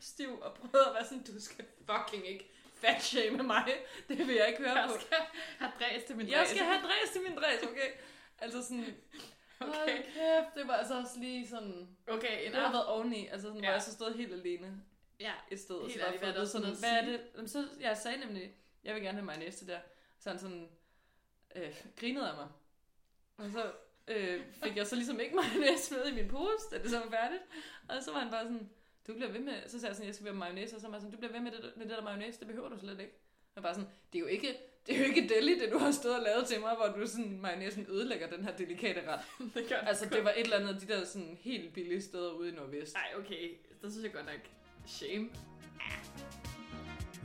stiv og prøvet at være sådan, du skal fucking ikke fat shame mig. Det vil jeg ikke høre Jeg på. skal have dræs til min Jeg dræs. skal have dræs til min dræs, okay? Altså sådan, Okay. okay. kæft, det var altså også lige sådan, Okay, en det har været oveni, altså sådan, ja. hvor jeg så stod helt alene Ja, et sted. og Helt så bare ærligt, hvad er der sådan, hvad er det? Jamen, så, jeg sagde nemlig, jeg vil gerne have mayonnaise til der. Så han sådan, øh, grinede af mig. Og så øh, fik jeg så ligesom ikke mayonnaise med i min pose, da det så var færdigt. Og så var han bare sådan, du bliver ved med, så sagde jeg sådan, jeg skal være mayonnaise, og så var han sådan, du bliver ved med det, med det der mayonnaise, det behøver du slet ikke. Og bare sådan, det er jo ikke, det er jo ikke deli, det du har stået og lavet til mig, hvor du sådan, mayonnaisen ødelægger den her delikate ret. det gør Altså, det var et eller andet af de der sådan helt billige steder ude i Nordvest. Nej, okay. Det synes jeg godt nok. Shame.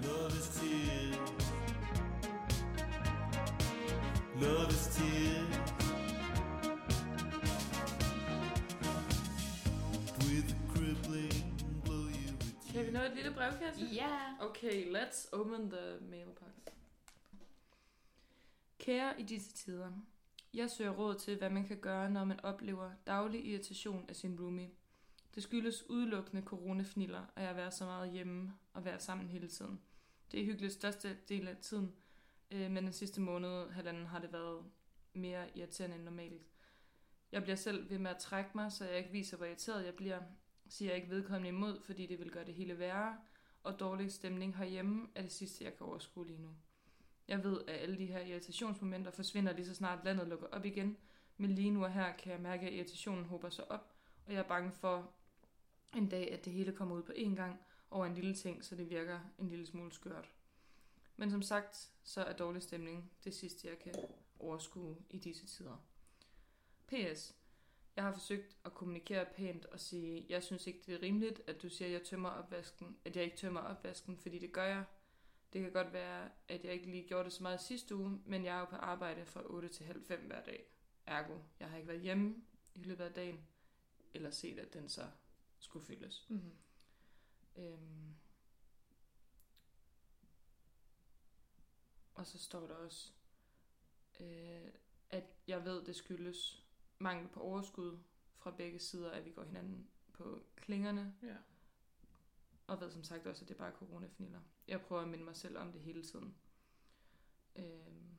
Love is tears. Love is tears. Kan vi nå et lille brevkasse? Ja. Okay, let's open the mailbox. Kære i disse tider. Jeg søger råd til, hvad man kan gøre, når man oplever daglig irritation af sin roomie. Det skyldes udelukkende coronafniller, at jeg være så meget hjemme og være sammen hele tiden. Det er hyggeligt største del af tiden, øh, men den sidste måned, halvanden, har det været mere irriterende end normalt. Jeg bliver selv ved med at trække mig, så jeg ikke viser, hvor irriteret jeg bliver. Siger ikke vedkommende imod, fordi det vil gøre det hele værre, og dårlig stemning herhjemme er det sidste, jeg kan overskue lige nu. Jeg ved, at alle de her irritationsmomenter forsvinder lige så snart landet lukker op igen, men lige nu og her kan jeg mærke, at irritationen hober sig op, og jeg er bange for en dag, at det hele kommer ud på én gang over en lille ting, så det virker en lille smule skørt. Men som sagt, så er dårlig stemning det sidste, jeg kan overskue i disse tider. P.S. Jeg har forsøgt at kommunikere pænt og sige, jeg synes ikke, det er rimeligt, at du siger, at jeg tømmer opvasken, at jeg ikke tømmer opvasken, fordi det gør jeg. Det kan godt være, at jeg ikke lige gjorde det så meget sidste uge, men jeg er jo på arbejde fra 8 til halv 5 hver dag. Ergo, jeg har ikke været hjemme i løbet af dagen, eller set, at den så skulle fyldes. Mm-hmm. Øhm. Og så står der også, øh, at jeg ved, det skyldes mangel på overskud fra begge sider, at vi går hinanden på klingerne, Ja. og ved som sagt også, at det er bare coronafniller. Jeg prøver at minde mig selv om det hele tiden. Øhm.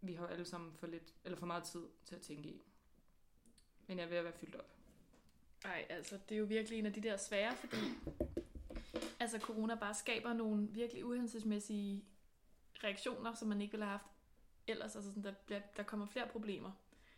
Vi har jo alle sammen for, lidt, eller for meget tid til at tænke i. Men jeg er ved at være fyldt op. Ej, altså, det er jo virkelig en af de der svære, fordi altså, corona bare skaber nogle virkelig uhensigtsmæssige reaktioner, som man ikke ville have haft ellers. Altså, sådan, der, bliver, der kommer flere problemer.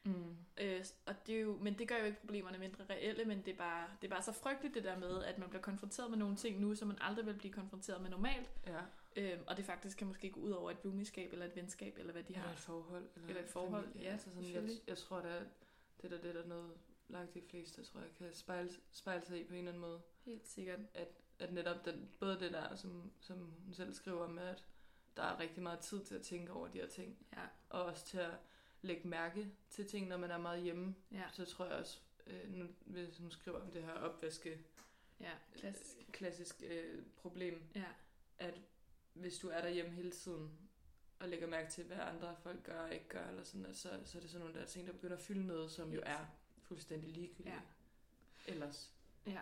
Mm. Øh, og det er jo, men det gør jo ikke problemerne mindre reelle, men det er, bare, det er bare så frygteligt det der med, at man bliver konfronteret med nogle ting nu, som man aldrig vil blive konfronteret med normalt. Ja. Øh, og det faktisk kan måske gå ud over et roomie-skab, eller et venskab, eller hvad de Eller har. et forhold. Eller, Eller et forhold, familie. ja, altså sådan, jeg, jeg tror, der, det der, det der noget, langt de fleste, tror jeg, kan spejle, spejle sig i på en eller anden måde. Helt sikkert. At netop den, både det der, som, som hun selv skriver med, at der er rigtig meget tid til at tænke over de her ting, Ja. og også til at lægge mærke til ting, når man er meget hjemme. Ja, Så tror jeg også, øh, nu, hvis hun skriver om det her opvaske ja, klassisk. øh, klassisk øh, problem, Ja, at hvis du er derhjemme hele tiden, og lægger mærke til, hvad andre folk gør og ikke gør, eller sådan, at så, så er det sådan nogle der ting, der begynder at fylde noget, som jo Yes. er fuldstændig ligegyldigt. Ja. Ellers. ja.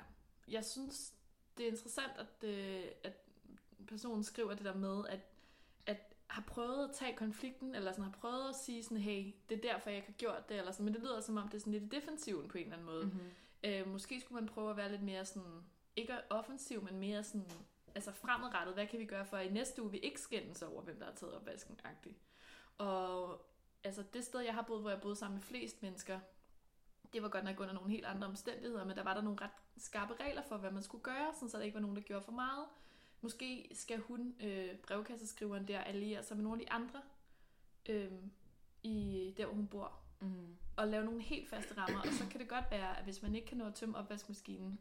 Jeg synes, det er interessant, at, øh, at personen skriver det der med, at har prøvet at tage konflikten, eller sådan har prøvet at sige sådan, hey, det er derfor, jeg ikke har gjort det, eller sådan, men det lyder som om, det er sådan lidt i defensiven på en eller anden måde. Mm-hmm. Øh, måske skulle man prøve at være lidt mere sådan, ikke offensiv, men mere sådan, altså fremadrettet, hvad kan vi gøre for, at i næste uge vi ikke skændes over, hvem der har taget opvasken -agtigt. Og altså det sted, jeg har boet, hvor jeg boede sammen med flest mennesker, det var godt nok under nogle helt andre omstændigheder, men der var der nogle ret skarpe regler for, hvad man skulle gøre, sådan så der ikke var nogen, der gjorde for meget. Måske skal hun, øh, brevkasseskriveren der, alliere sig med nogle af de andre, øh, i der, hvor hun bor, Mm. og lave nogle helt faste rammer. Og så kan det godt være, at hvis man ikke kan nå at tømme opvaskemaskinen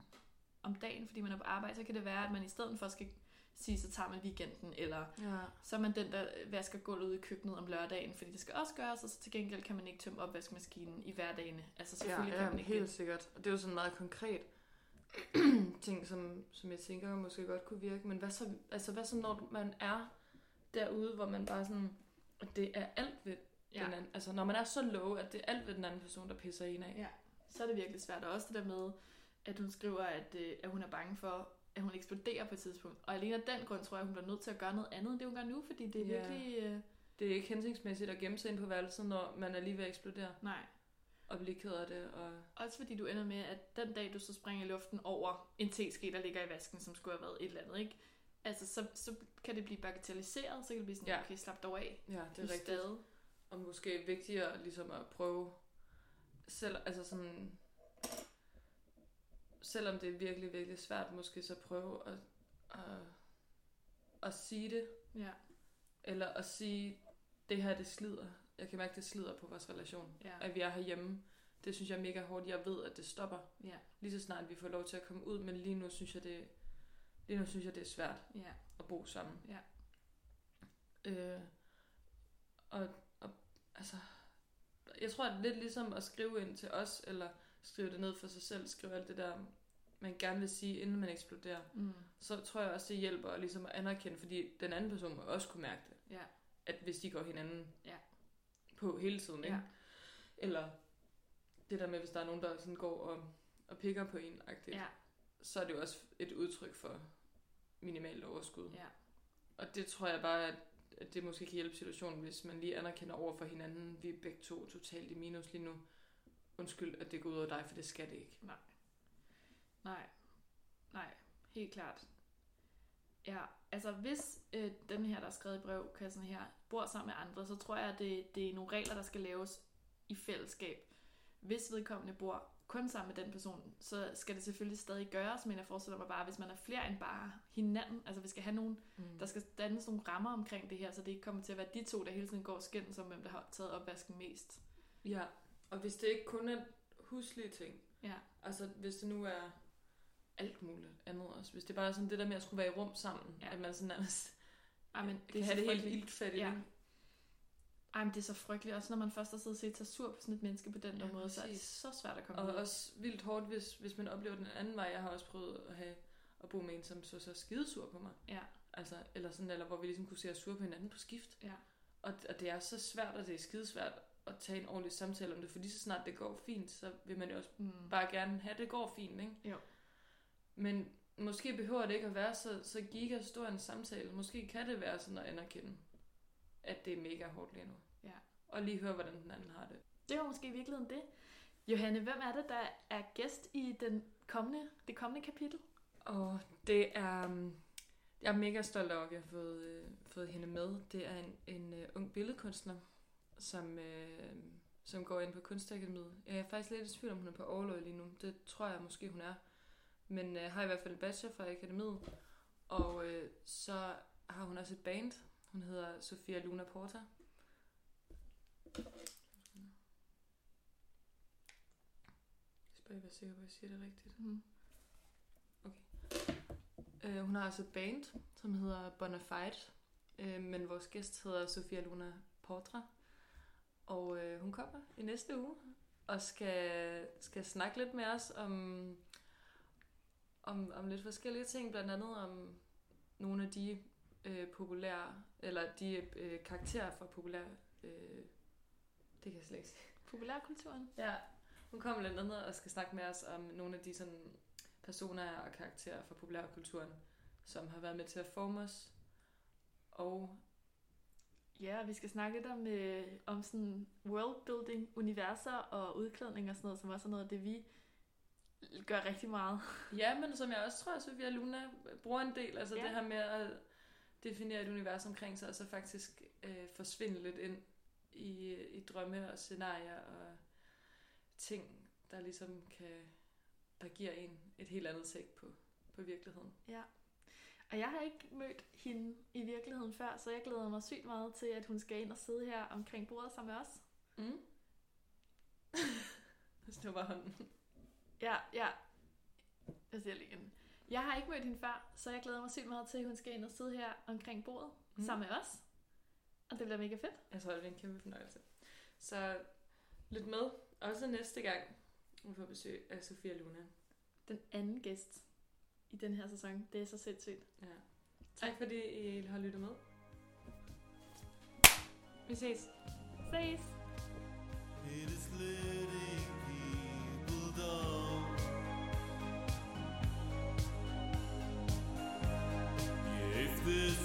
om dagen, fordi man er på arbejde, så kan det være, at man i stedet for skal sige, så tager man weekenden, eller Ja. så er man den, der vasker gulvet ude i køkkenet om lørdagen, fordi det skal også gøres, og så til gengæld kan man ikke tømme opvaskemaskinen i hverdagene. Altså Ja, selvfølgelig ja, kan man ikke helt det. sikkert. Og det er jo sådan meget konkret ting, som, som jeg tænker måske godt kunne virke. Men hvad så, altså, hvad så, når man er derude, hvor man bare sådan, at det er alt ved Ja. den anden, altså når man er så low, at det er alt ved den anden person, der pisser en af. Ja, så er det virkelig svært. Og også det der med, at hun skriver, at, øh, at hun er bange for, at hun eksploderer på et tidspunkt. Og alene af den grund tror jeg, hun bliver nødt til at gøre noget andet, end det hun gør nu, fordi det er Ja. virkelig... Øh, Det er ikke hensigtsmæssigt at gemme sig ind på værelset, når man er lige ved at eksplodere nej. Og blive ked af det. Og... Også fordi du ender med, at den dag, du så springer i luften over en teske, der ligger i vasken, som skulle have været et eller andet, ikke? Altså, så, så kan det blive bagatelliseret, så kan det blive sådan, Ja. okay, slap dog af. Ja, det er er rigtigt. stadig. Og måske vigtigere ligesom at prøve selv, altså sådan, selvom det er virkelig, virkelig svært, måske så prøve at, at, at sige det, Ja, eller at sige, det her det slider. Jeg kan mærke, det slider på vores relation. ja, At vi er herhjemme. Det synes jeg er mega hårdt. Jeg ved, at det stopper. ja, Lige så snart vi får lov til at komme ud, men lige nu synes jeg, det, lige nu synes jeg, det er svært ja, at bo sammen. Ja. Øh, og, og altså, jeg tror, at det er lidt ligesom at skrive ind til os, eller skrive det ned for sig selv, skrive alt det der, man gerne vil sige, inden man eksploderer. mm, Så tror jeg også, det hjælper ligesom at anerkende, fordi den anden person må også kunne mærke det, ja, at hvis de går hinanden Ja. På hele tiden, ikke? ja, Eller det der med, hvis der er nogen, der sådan går og, og pikker på en, ja, så er det jo også et udtryk for minimalt overskud. ja, Og det tror jeg bare, at, at det måske kan hjælpe situationen, hvis man lige anerkender over for hinanden, vi er begge to totalt i minus lige nu. Undskyld, at det går ud over dig, for det skal det ikke. nej, nej, helt klart. Ja, altså hvis øh, den her, der er skrevet i brevkassen her, bor sammen med andre, så tror jeg, at det, det er nogle regler, der skal laves i fællesskab. Hvis vedkommende bor kun sammen med den person, så skal det selvfølgelig stadig gøres, men jeg forestiller mig bare, hvis man er flere end bare hinanden, altså vi skal have nogen, Mm. der skal dannes nogle rammer omkring det her, så det ikke kommer til at være de to, der hele tiden går og skændes om, hvem der har taget opvasken mest. Ja, og hvis det ikke kun er huslige ting, Ja, altså hvis det nu er alt muligt andet også, hvis det bare er sådan det der med at skulle være i rum sammen, Ja. at man sådan nærmest Ej, men kan det er have det helt frygteligt. iltfattigt. Ja. Ej, men det er så frygteligt. Også når man først har siddet og set sig sur på sådan et menneske på den Ja, der måde, så er det præcis. så svært at komme Og ud. også vildt hårdt, hvis, hvis man oplever den anden vej. Jeg har også prøvet at have at bo med en, som så så skidesur på mig. Ja, Altså, eller sådan, eller hvor vi ligesom kunne se os sure på hinanden på skift. ja, Og, og det er så svært, og det er skidesvært at tage en ordentlig samtale om det, for lige så snart det går fint, så vil man jo også mm. bare gerne have, at det går fint, ikke? Jo. Men måske behøver det ikke at være så, så giga stor en samtale. Måske kan det være sådan at anerkende, at det er mega hårdt lige nu. Ja. Og lige høre, hvordan den anden har det. Det var måske i virkeligheden det. Johanne, hvem er det, der er gæst i den kommende, det kommende kapitel? Og det er... um, Jeg er mega stolt over, at jeg har fået, øh, fået hende med. Det er en, en øh, ung billedkunstner, som, øh, som går ind på Kunstakademiet. Jeg er faktisk lidt i tvivl, om hun er på overløb lige nu. Det tror jeg måske, hun er. Men øh, har i hvert fald en bachelor fra akademiet. Og øh, så har hun også et band. Hun hedder Sofia Luna Porta. Jeg skal bare være sikker på, at jeg siger det rigtigt. Mm. Øh, hun har også et band, som hedder Bonafide, øh, men vores gæst hedder Sofia Luna Portra. Og øh, hun kommer i næste uge og skal, skal snakke lidt med os om, om, om lidt forskellige ting, blandt andet om nogle af de øh, populære, eller de øh, karakterer fra populære, øh, det kan jeg slet ikke sige. Populærkulturen. Ja, hun kommer blandt andet og skal snakke med os om nogle af de sådan, personer og karakterer fra populærkulturen, som har været med til at forme os. Og Ja, vi skal snakke lidt om, øh, om sådan worldbuilding, universer og udklædning og sådan noget, som også er noget af det, vi gør rigtig meget. ja, men som jeg også tror, Sofia Luna bruger en del, altså Ja. det her med at definere et univers omkring sig, og så faktisk øh, forsvinde lidt ind i, i drømme og scenarier og ting, der ligesom kan, der giver en et helt andet take på, på virkeligheden. Ja. Og jeg har ikke mødt hende i virkeligheden før, så jeg glæder mig sygt meget til, at hun skal ind og sidde her omkring bordet sammen med os. Mm. Var bare hånden. Ja, ja. Jeg siger lige igen. Jeg har ikke mødt hende før, så jeg glæder mig sygt meget til, at hun skal ind og sidde her omkring bordet mm. Mm. sammen med os. Og det bliver mega fedt. Jeg tror, det er en kæmpe fornøjelse. Så lyt med, også næste gang, vi får besøg af Sofia Luna. Den anden gæst i den her sæson. Det er så sindssygt. Ja. Tak fordi I har lyttet med. Vi ses. Ses! It is letting this